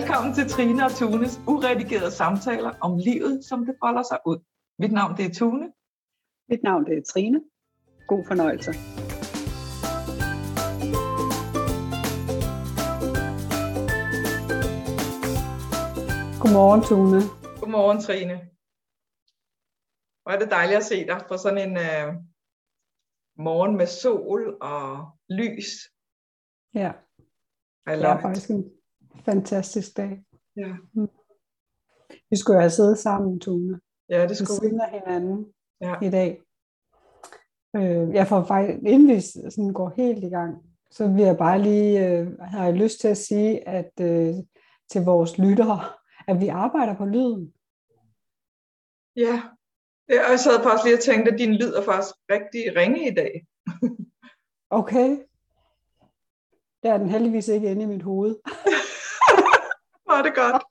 Velkommen til Trine og Tunes uredigerede samtaler om livet, som det folder sig ud. Mit navn det er Tune. Mit navn det er Trine. God fornøjelse. Godmorgen, Tune. Godmorgen, Trine. Hvor er det dejligt at se dig på sådan en uh, morgen med sol og lys. Ja, I det love er it. faktisk en fantastisk dag. Ja. Vi skulle jo have siddet sammen, Tune, ja, det skulle vi. siden af hinanden Ja. i dag. Øh, jeg får faktisk, inden vi sådan går helt i gang, så vil jeg bare lige, øh, har jeg lyst til at sige, at øh, til vores lyttere, at vi arbejder på lyden. Ja. jeg sad faktisk lige og tænkte, at din lyd er faktisk rigtig ringe i dag. Okay. Der er den heldigvis ikke inde i mit hoved. Er det godt.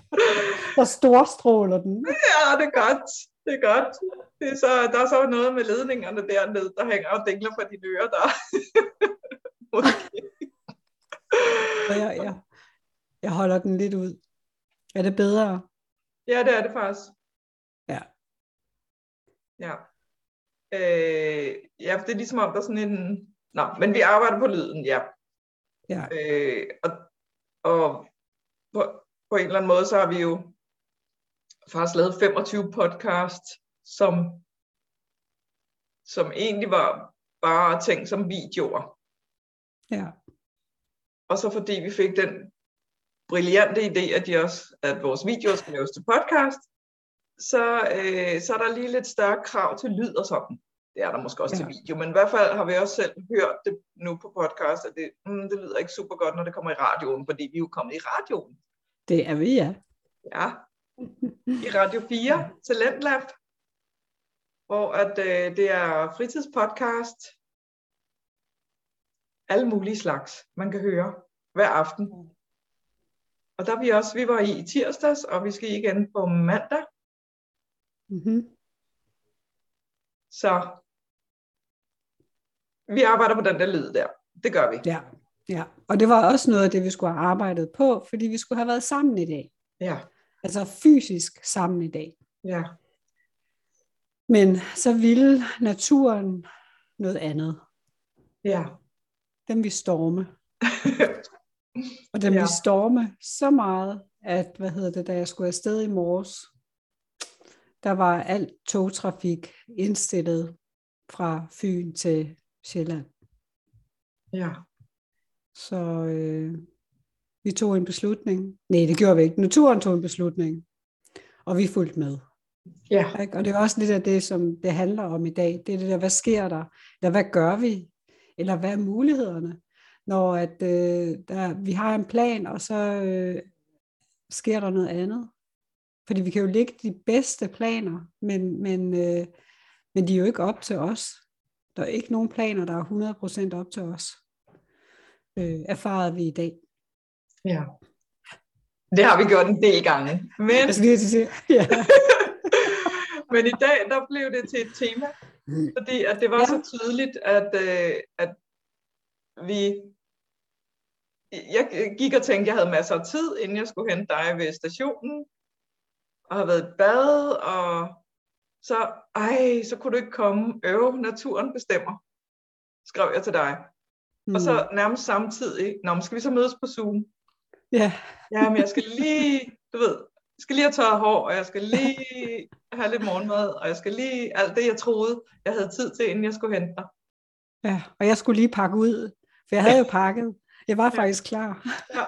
Der storstråler den. Ja, det er godt. Det er godt. Det er så, der er så noget med ledningerne dernede, der hænger og dingler på dine ører der. Måske. Så jeg, jeg, jeg holder den lidt ud. Er det bedre? Ja, det er det faktisk. Ja. Ja. Øh, ja, det er ligesom om, der er sådan en... Nå, men vi arbejder på lyden, ja. Ja. Øh, og og på, på en eller anden måde, så har vi jo faktisk lavet 25 podcast, som, som egentlig var bare ting som videoer. Ja. Og så fordi vi fik den brillante idé, at, de også, at vores videoer skal laves til podcast, så, øh, så er der lige lidt større krav til lyd og sådan. Det er der måske også ja. Til video, men i hvert fald har vi også selv hørt det nu på podcast, at det, mm, det lyder ikke super godt, når det kommer i radioen, fordi vi er jo kommet i radioen. Det er vi, ja. Ja, i Radio 4, Talentlab, hvor at, øh, det er fritidspodcast, alle mulige slags, man kan høre hver aften. Og der er vi også, vi var i i tirsdags, og vi skal igen på mandag, Mm-hmm. så vi arbejder på den der lyd der. Det gør vi. Ja. ja. Og det var også noget af det, vi skulle have arbejdet på, fordi vi skulle have været sammen i dag. Ja, Altså fysisk sammen i dag. ja, Men så ville naturen noget andet. ja. Den ville storme. Og den Ja. ville storme så meget, at, hvad hedder det, da jeg skulle afsted i morges, der var alt togtrafik indstillet fra Fyn til Sjælland. ja. Så øh, vi tog en beslutning. Nej, det gjorde vi ikke. Naturen tog en beslutning, og vi fulgte med. ja. Ikke? Og det er også lidt af det, som det handler om i dag. Det er det der, hvad sker der? Eller hvad gør vi? Eller hvad er mulighederne? Når at, øh, der, vi har en plan, og så øh, sker der noget andet. Fordi vi kan jo lægge de bedste planer, men, men, øh, men de er jo ikke op til os. Der er ikke nogen planer, der er 100% op til os. Øh, erfarede vi i dag. ja. Det har vi gjort en del gange. Men Jeg skal sige, ja. Men i dag, der blev det til et tema, fordi at det var Ja. så tydeligt, at, øh, at vi... Jeg gik og tænkte, at jeg havde masser af tid, inden jeg skulle hente dig ved stationen, og har været i bad, og så, ej, så kunne du ikke komme. Øv, naturen bestemmer, skrev jeg til dig. Mm. Og så nærmest samtidig, nå, skal vi så mødes på Zoom? ja. Ja, men jeg skal lige, du ved, jeg skal lige have tørret hår, og jeg skal lige have lidt morgenmad, og jeg skal lige, alt det jeg troede, jeg havde tid til, inden jeg skulle hente dig. Ja, og jeg skulle lige pakke ud, for jeg havde jo pakket. Jeg var faktisk klar. Ja.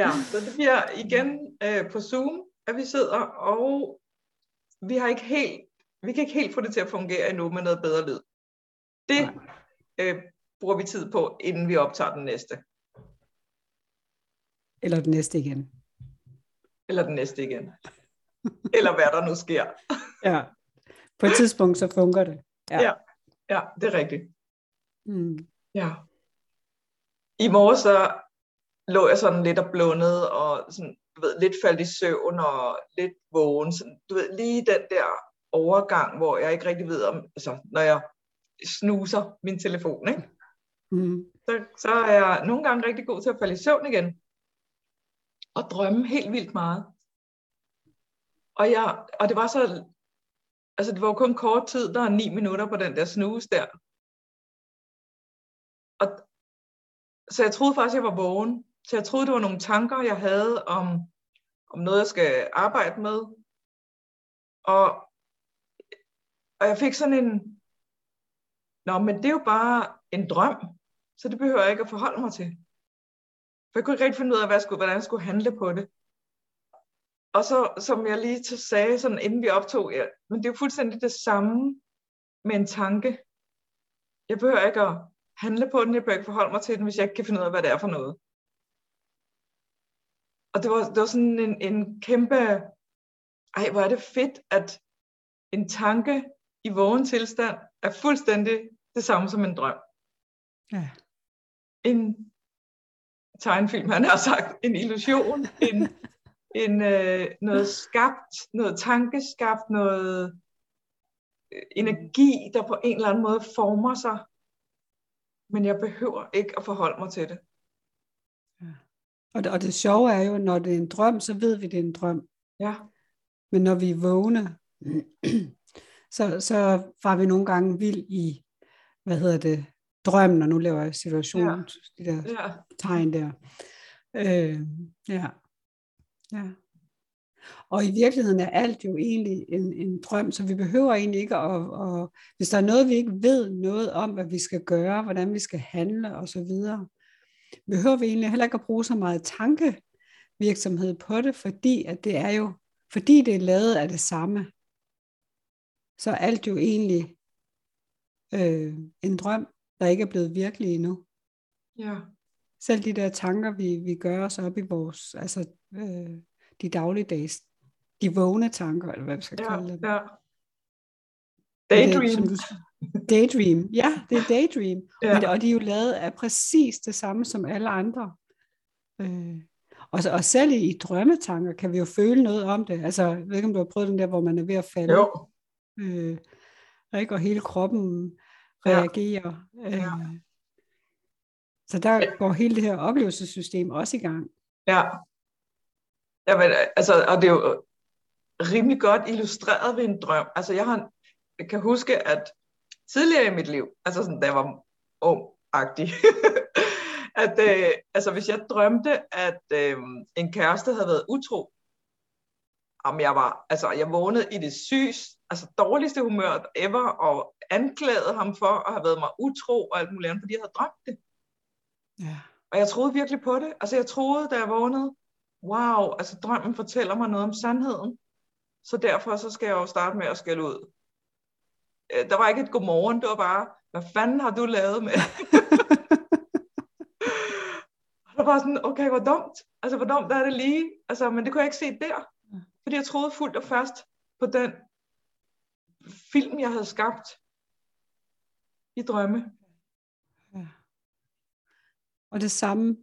ja, så det bliver igen øh, på Zoom, at vi sidder, og vi har ikke helt, vi kan ikke helt få det til at fungere endnu med noget bedre lyd. Det øh, bruger vi tid på, inden vi optager den næste, Eller det næste igen. eller den næste igen. Eller hvad der nu sker. Ja. På et tidspunkt, så fungerer det. Ja. Ja. Ja, det er rigtigt. Mm. Ja. I morges så lå jeg sådan lidt og blundede, og sådan, du ved, lidt faldt i søvn, og lidt vågen. Sådan, du ved, lige den der overgang, hvor jeg ikke rigtig ved om, altså, når jeg snuser min telefon, ikke? Mm. så, så er jeg nogle gange rigtig god til at falde i søvn igen. Og drømme helt vildt meget. Og, jeg, og det var så, altså det var jo kun kort tid, der er ni minutter på den der snus der. Og, så jeg troede faktisk, jeg var vågen. Så jeg troede, det var nogle tanker, jeg havde om, om noget, jeg skal arbejde med. Og, og jeg fik sådan en, nå, men det er jo bare en drøm, så det behøver jeg ikke at forholde mig til. For jeg kunne ikke rigtig finde ud af, hvad jeg skulle, hvordan jeg skulle handle på det. Og så, som jeg lige sagde, sådan, inden vi optog, ja, men det er jo fuldstændig det samme med en tanke. Jeg behøver ikke at handle på den, jeg behøver ikke forholde mig til den, hvis jeg ikke kan finde ud af, hvad det er for noget. Og det var, det var sådan en, en kæmpe, ej hvor er det fedt, at en tanke i vågen tilstand er fuldstændig det samme som en drøm. Ja. En tegnefilm, han har sagt, en illusion, en, en, øh, noget skabt, noget tankeskabt, noget øh, energi, der på en eller anden måde former sig. Men jeg behøver ikke at forholde mig til det. Og, det, og det sjove er jo, når det er en drøm, så ved vi, det er en drøm. Ja. Men når vi er vågne, så, så var vi nogle gange vild i, hvad hedder det, drømmen, og nu laver jeg situationen, ja. de der Ja. tegn der. Øh, ja. ja. Og i virkeligheden er alt jo egentlig en, en drøm, så vi behøver egentlig ikke at, at, hvis der er noget, vi ikke ved noget om, hvad vi skal gøre, hvordan vi skal handle osv., behøver vi egentlig heller ikke at bruge så meget tankevirksomhed på det, fordi at det er jo, fordi det er lavet af det samme, så er alt jo egentlig øh, en drøm, der ikke er blevet virkelig endnu. Ja. Selv de der tanker, vi, vi gør os op i vores, altså øh, de dagligdags, de vågne tanker, eller hvad vi skal Ja. kalde det. ja. Det Daydream. som du- daydream, ja, det er daydream. Ja. Men, og de er jo lavet af præcis det samme som alle andre. Øh, og, så- og selv i, i drømmetanker kan vi jo føle noget om det. Altså, jeg ved ikke, om du har prøvet den der, hvor man er ved at falde. Jo. Øh, ikke? Og hele kroppen Ja. reagerer. Øh, Ja. Så der går hele det her oplevelsessystem også i gang. Ja. Jamen, altså, og det er jo rimelig godt illustreret ved en drøm. Altså, jeg, har, jeg kan huske, at tidligere i mit liv, altså sådan, da jeg var ung-agtig, at øh, altså, hvis jeg drømte, at øh, en kæreste havde været utro, om jeg var, altså, jeg vågnede i det sygs, altså dårligste humør ever, og anklagede ham for at have været mig utro og alt muligt andet, fordi jeg havde drømt det. Ja. Og jeg troede virkelig på det. Altså jeg troede, da jeg vågnede, wow, altså drømmen fortæller mig noget om sandheden. Så derfor så skal jeg jo starte med at skælde ud. Øh, Der var ikke et godmorgen, det var bare, hvad fanden har du lavet med? Og der var sådan, okay, hvor dumt. Altså, hvor dumt er det lige? Altså, men det kunne jeg ikke se der. Fordi jeg troede fuldt og fast på den film, jeg havde skabt i drømme. Ja. Og det samme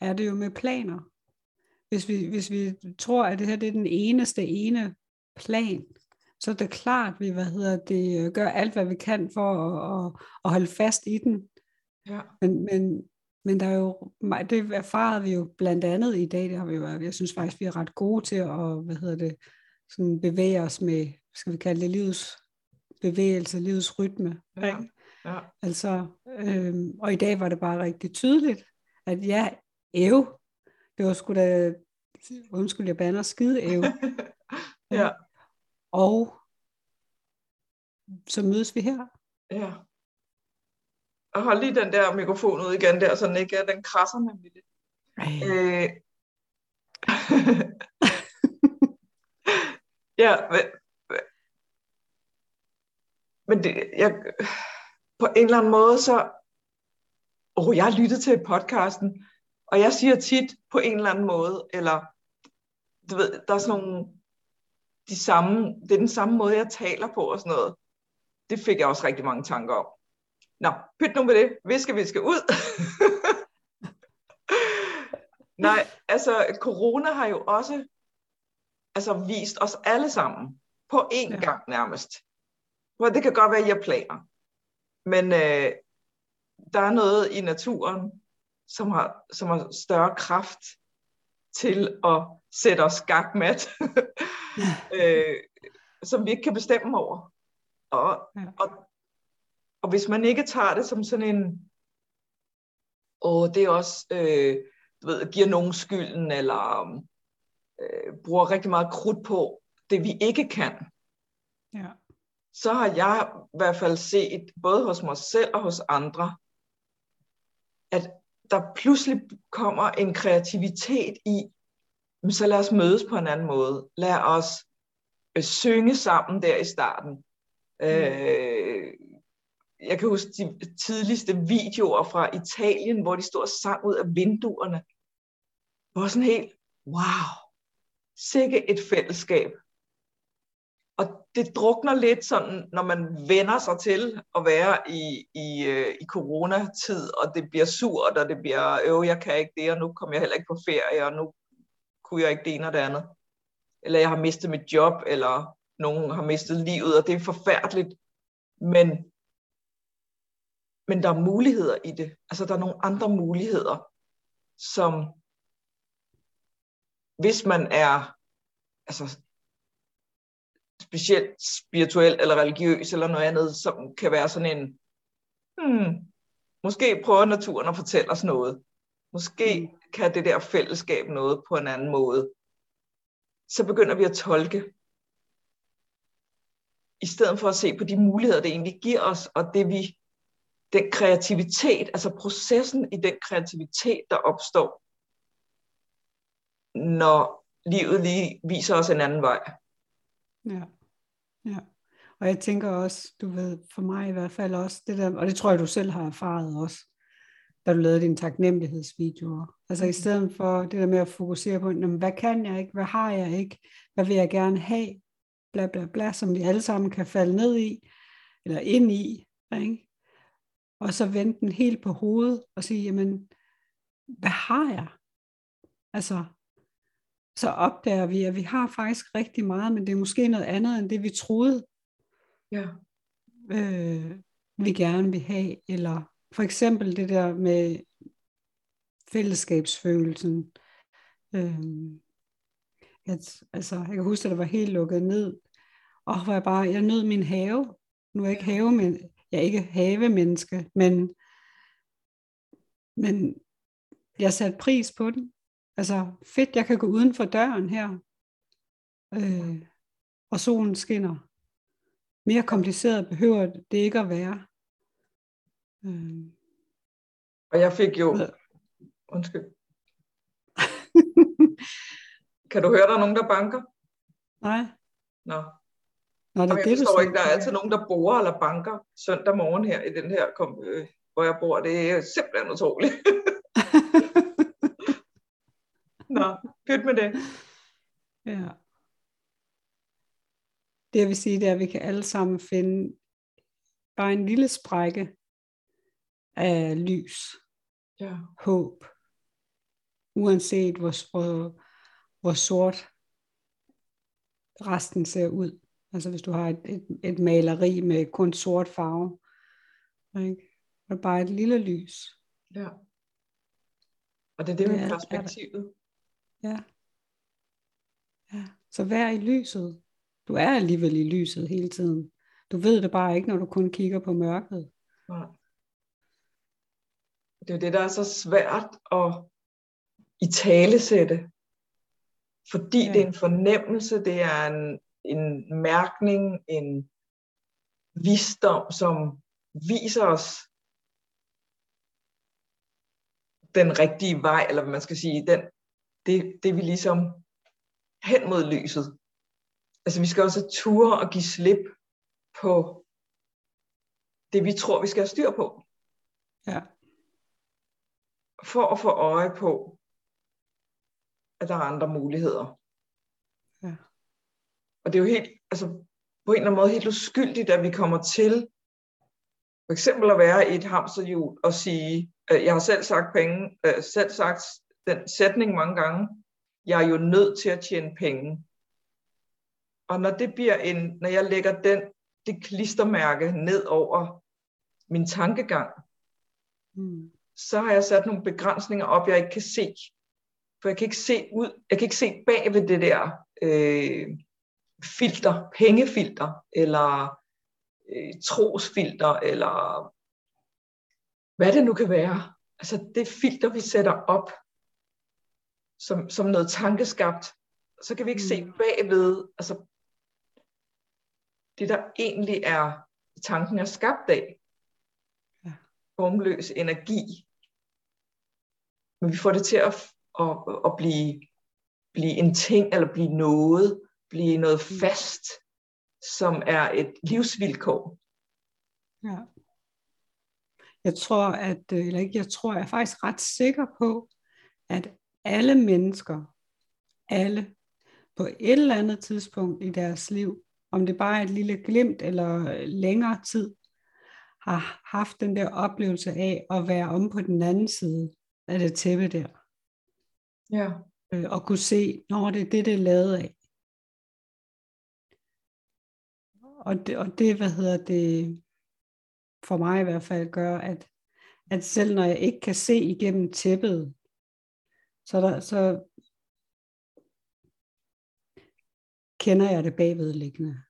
er det jo med planer. Hvis vi, hvis vi tror, at det her det er den eneste ene plan, så er det klart, vi hvad hedder det, øh, gør alt, hvad vi kan for at, at, at holde fast i den. Ja. Men, men, men der er jo, det erfarede vi jo blandt andet i dag, det har vi jo, jeg synes faktisk, vi er ret gode til at hvad hedder det, sådan bevæge os med, skal vi kalde det livets bevægelse, livets rytme. Ja. ikke? Ja. Altså, øhm, og i dag var det bare rigtig tydeligt, at ja, æv, det var sgu da, undskyld, jeg bander skide æv. Ja. Og så mødes vi her. Ja. Og hold lige den der mikrofon ud igen der, så den ikke er, den krasser nemlig lidt. Øh. ja, men, men det, jeg, på en eller anden måde, så, oh, jeg har lyttet til podcasten, og jeg siger tit på en eller anden måde, eller du ved, der er sådan nogle, de samme, det er den samme måde, jeg taler på og sådan noget. Det fik jeg også rigtig mange tanker om. Nå, pyt nu med det. Viske, vi skal ud. Nej, altså corona har jo også altså, vist os alle sammen på én Ja. gang nærmest. For det kan godt være, at har planer. Men øh, der er noget i naturen, som har, som har større kraft til at sætte os skakmat, øh, som vi ikke kan bestemme over. Og, og, og hvis man ikke tager det som sådan en, og det er også, øh, du ved, giver nogen skylden, eller øh, bruger rigtig meget krudt på det, vi ikke kan, ja. så har jeg i hvert fald set, både hos mig selv og hos andre, at der pludselig kommer en kreativitet i, så lad os mødes på en anden måde. Lad os øh, synge sammen der i starten. Mm. Øh, jeg kan huske de tidligste videoer fra Italien, hvor de stod og sang ud af vinduerne. Det var sådan helt, wow, sikke et fællesskab. Det drukner lidt sådan, når man vender sig til at være i, i, øh, i coronatid, og det bliver surt, og det bliver, øh, jeg kan ikke det, og nu kommer jeg heller ikke på ferie, og nu kunne jeg ikke det ene og det andet. Eller jeg har mistet mit job, eller nogen har mistet livet, og det er forfærdeligt. Men, men der er muligheder i det. Altså der er nogle andre muligheder, som hvis man er altså, specielt spirituel eller religiøs eller noget andet, som kan være sådan en, hmm, måske prøver naturen at fortælle os noget. Måske mm. kan det der fællesskab noget på en anden måde. Så begynder vi at tolke. I stedet for at se på de muligheder, det egentlig giver os, og det vi, den kreativitet, altså processen i den kreativitet, der opstår, når livet lige viser os en anden vej. Ja. ja. Og jeg tænker også, du ved, for mig i hvert fald også, det der, og det tror jeg, du selv har erfaret også, da du lavede dine taknemmelighedsvideoer. Altså i mm. stedet for det der med at fokusere på, hvad kan jeg ikke, hvad har jeg ikke, hvad vil jeg gerne have, bla bla bla, som vi alle sammen kan falde ned i, eller ind i, ikke? og så vende den helt på hovedet og sige, jamen, hvad har jeg? Altså, så opdager vi, at vi har faktisk rigtig meget, men det er måske noget andet end det, vi troede, ja. øh, vi gerne vil have. Eller for eksempel det der med fællesskabsfølelsen. Øh, at, altså, jeg kan huske, at det var helt lukket ned. Og var jeg bare, jeg nød min have. Nu er jeg ikke have, men jeg er ikke havemenneske, men, men jeg satte pris på den. Altså fedt, jeg kan gå uden for døren her, øh, og solen skinner. Mere kompliceret behøver det ikke at være. Øh. Og jeg fik jo... Undskyld. kan du høre, der er nogen, der banker? Nej. Nå. Nå, det er jeg det, forstår ikke, der er altid nogen, der borer eller banker søndag morgen her i den her, øh, hvor jeg bor. Det er simpelthen utroligt. Nå, pyt med det. Ja. Det jeg vil sige, det er, at vi kan alle sammen finde bare en lille sprække af lys, ja. håb, uanset hvor, hvor, hvor sort resten ser ud. Altså hvis du har et, et, et maleri med kun sort farve, ikke? og bare et lille lys. Ja. Og det er det med perspektivet. Ja. ja. Så vær i lyset. Du er alligevel i lyset hele tiden. Du ved det bare ikke, når du kun kigger på mørket. Ja. Det er det, der er så svært at i talesætte. Fordi ja. det er en fornemmelse, det er en, en mærkning, en visdom, som viser os den rigtige vej, eller hvad man skal sige, den, det, det vi ligesom hen mod lyset. Altså vi skal også ture og give slip på det, vi tror, vi skal have styr på. Ja. For at få øje på, at der er andre muligheder. Ja. Og det er jo helt, altså på en eller anden måde helt uskyldigt, at vi kommer til for eksempel at være i et hamsterhjul og sige, øh, jeg har selv sagt penge, øh, selv sagt den sætning mange gange, jeg er jo nødt til at tjene penge. Og når det bliver en, når jeg lægger den, det klistermærke ned over min tankegang, Mm. så har jeg sat nogle begrænsninger op, jeg ikke kan se. For jeg kan ikke se ud, jeg kan ikke se bag ved det der øh, filter, pengefilter, eller øh, trosfilter, eller hvad det nu kan være. Altså det filter, vi sætter op, som, som noget tankeskabt, så kan vi ikke mm. se bagved, altså det der egentlig er, tanken er skabt af. Ja. Formløs energi. Men vi får det til at, at, at blive, blive en ting, eller blive noget, blive noget mm. fast, som er et livsvilkår. Ja. Jeg tror, at, øh, eller ikke jeg tror, jeg er faktisk ret sikker på, at alle mennesker, alle, på et eller andet tidspunkt i deres liv, om det bare er et lille glimt eller længere tid, har haft den der oplevelse af at være om på den anden side af det tæppe der. Ja. Øh, og kunne se, når det er det, det er lavet af. Og det, og det, hvad hedder det, for mig i hvert fald gør, at, at selv når jeg ikke kan se igennem tæppet, så, der, så kender jeg det bagvedliggende.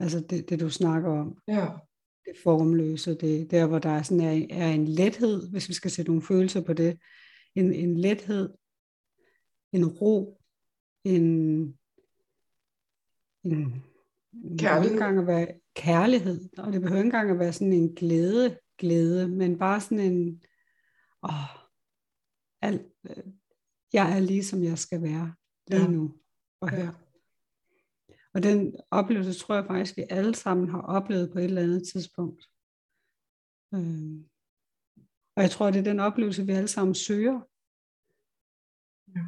Altså det, det du snakker om. Ja. Det formløse, det der hvor der er, sådan er, er en lethed, hvis vi skal sætte nogle følelser på det. En, en lethed, en ro, en, en kærlighed. Ikke engang at være kærlighed, og det behøver ikke engang at være sådan en glæde, glæde, men bare sådan en, åh, al, jeg er lige som jeg skal være lige ja. nu og her. Og den oplevelse tror jeg faktisk, vi alle sammen har oplevet på et eller andet tidspunkt. Øhm. Og jeg tror, det er den oplevelse, vi alle sammen søger. Ja.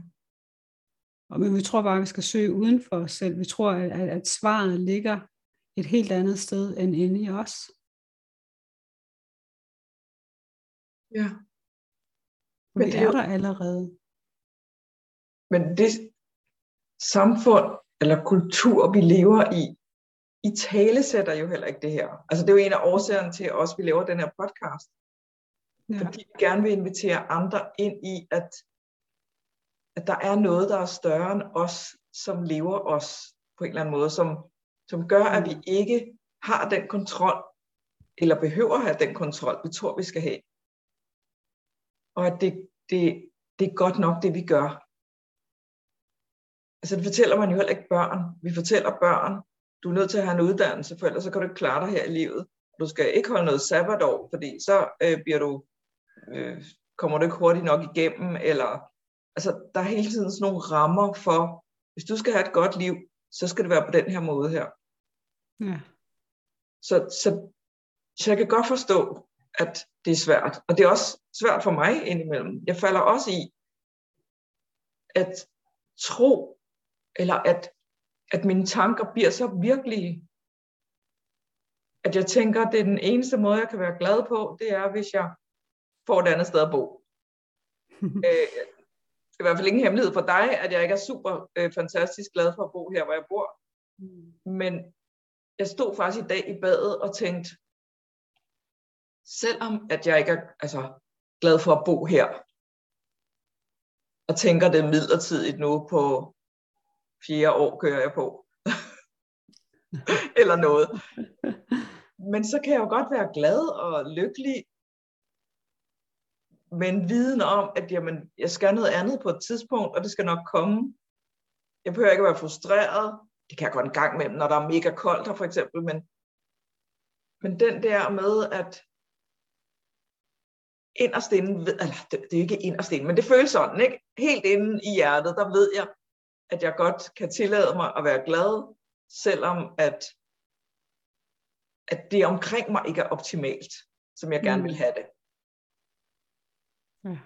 Og men vi tror bare, at vi skal søge uden for os selv. Vi tror, at, at svaret ligger et helt andet sted end inde i os. Ja. Men det er der allerede. Men det samfund eller kultur, vi lever i, i tale sætter jo heller ikke det her. Altså det er jo en af årsagerne til, at også vi laver den her podcast. Ja. Fordi vi gerne vil invitere andre ind i, at at der er noget, der er større end os, som lever os på en eller anden måde, som, som gør, at vi mm. ikke har den kontrol, eller behøver at have den kontrol, vi tror, vi skal have. Og at det, det, det er godt nok, det vi gør. Altså det fortæller man jo heller ikke børn. Vi fortæller børn, du er nødt til at have en uddannelse, for ellers så kan du ikke klare dig her i livet. Du skal ikke holde noget sabbatår, fordi så øh, bliver du, øh, kommer du ikke hurtigt nok igennem, eller altså, der er hele tiden sådan nogle rammer for, hvis du skal have et godt liv, så skal det være på den her måde her. Ja. Så, så, så jeg kan godt forstå, at det er svært. Og det er også svært for mig indimellem. Jeg falder også i, at tro, eller at, at mine tanker bliver så virkelige, at jeg tænker, at det er den eneste måde, jeg kan være glad på, det er, hvis jeg får et andet sted at bo. øh, i hvert fald ingen hemmelighed for dig, at jeg ikke er super øh, fantastisk glad for at bo her, hvor jeg bor. Mm. Men jeg stod faktisk i dag i badet og tænkte, selvom at jeg ikke er altså, glad for at bo her, og tænker det midlertidigt nu på fire år kører jeg på, eller noget. Men så kan jeg jo godt være glad og lykkelig med viden om, at jamen, jeg skal noget andet på et tidspunkt, og det skal nok komme. Jeg behøver ikke at være frustreret. Det kan jeg godt en gang med, når der er mega koldt her for eksempel, men, men den der med, at inderst inde, eller det, det er ikke inderst inde, men det føles sådan, ikke? Helt inde i hjertet, der ved jeg, at jeg godt kan tillade mig at være glad, selvom at, at det omkring mig ikke er optimalt, som jeg gerne mm. vil have det. Ja.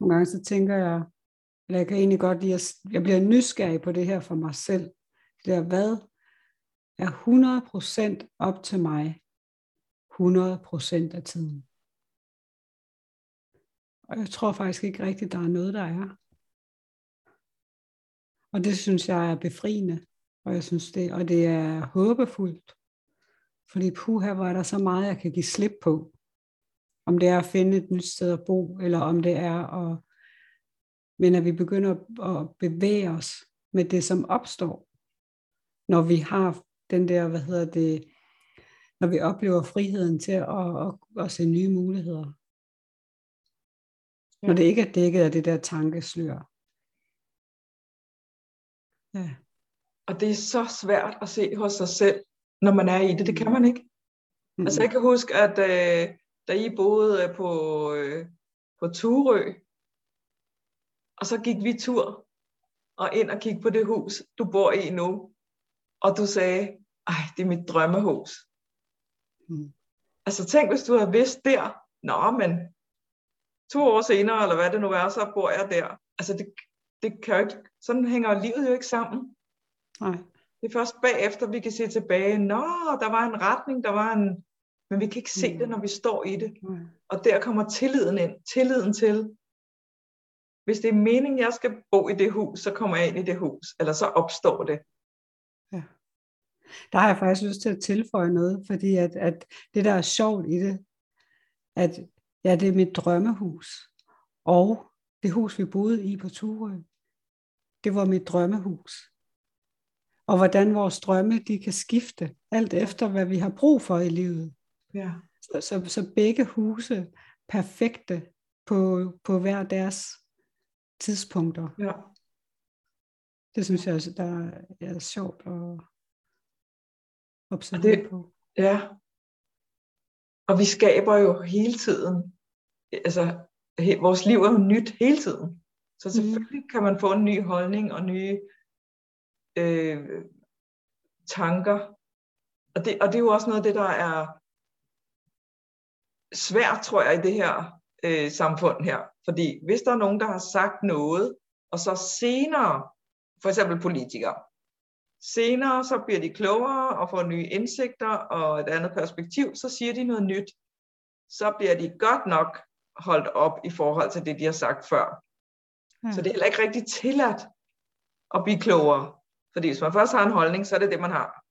Nogle gange så tænker jeg, eller jeg kan egentlig godt lide, at jeg bliver nysgerrig på det her for mig selv. Det er, hvad er 100% op til mig 100% af tiden. Og jeg tror faktisk ikke rigtigt, der er noget, der er. Og det synes jeg er befriende. Og jeg synes det, og det er håbefuldt. Fordi puha, hvor er der så meget, jeg kan give slip på. Om det er at finde et nyt sted at bo, eller om det er at... Men at vi begynder at bevæge os med det, som opstår, når vi har den der, hvad hedder det, når vi oplever friheden til at, at, at, se nye muligheder. Ja. Når det ikke er dækket af det der tankeslør. Ja. Og det er så svært at se hos sig selv, når man er i det. Det kan man ikke. Mm. Altså jeg kan huske, at øh, da I boede øh, på, øh, på Turø, og så gik vi tur og ind og kigge på det hus, du bor i nu. Og du sagde, ej, det er mit drømmehus. Mm. Altså tænk, hvis du havde vidst der, nå, men to år senere, eller hvad det nu er, så bor jeg der. Altså det, det kan jo ikke, sådan hænger livet jo ikke sammen. Nej. Det er først bagefter, vi kan se tilbage, nå, der var en retning, der var en, men vi kan ikke se mm. det, når vi står i det. Mm. Og der kommer tilliden ind. Tilliden til, hvis det er meningen, jeg skal bo i det hus, så kommer jeg ind i det hus, eller så opstår det. Ja. Der har jeg faktisk lyst til at tilføje noget, fordi at, at det, der er sjovt i det, at ja, det er mit drømmehus, og det hus, vi boede i på Turø, det var mit drømmehus. Og hvordan vores drømme, de kan skifte, alt efter hvad vi har brug for i livet. Ja. Så, så, så begge huse perfekte på, på hver deres tidspunkter. Ja. Det synes jeg, der er, er sjovt at observere det, på. Ja. Og vi skaber jo hele tiden, altså he, vores liv er jo nyt hele tiden. Så mhm. selvfølgelig mm. kan man få en ny holdning og nye øh, tanker. Og det, og det er jo også noget af det, der er svært, tror jeg, i det her øh, samfund her. Fordi hvis der er nogen, der har sagt noget, og så senere, for eksempel politikere, senere så bliver de klogere og får nye indsigter og et andet perspektiv, så siger de noget nyt. Så bliver de godt nok holdt op i forhold til det, de har sagt før. Ja. Så det er heller ikke rigtig tilladt at blive klogere. Fordi hvis man først har en holdning, så er det det, man har.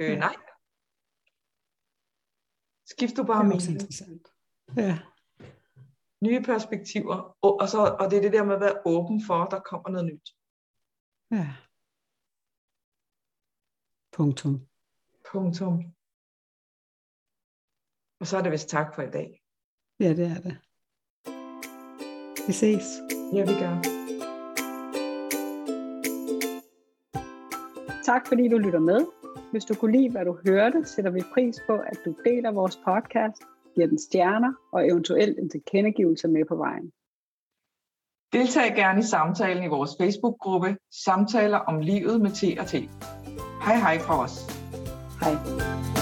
Øh, ja. nej. Skift du bare mening. Ja nye perspektiver, og, og, så, og det er det der med at være åben for, at der kommer noget nyt. Ja. Punktum. Punktum. Og så er det vist tak for i dag. Ja, det er det. Vi ses. Ja, vi gør. Tak fordi du lytter med. Hvis du kunne lide, hvad du hørte, sætter vi pris på, at du deler vores podcast giver den stjerner og eventuelt en tilkendegivelse med på vejen. Deltag gerne i samtalen i vores Facebook-gruppe Samtaler om livet med T og T. Hej hej fra os. Hej.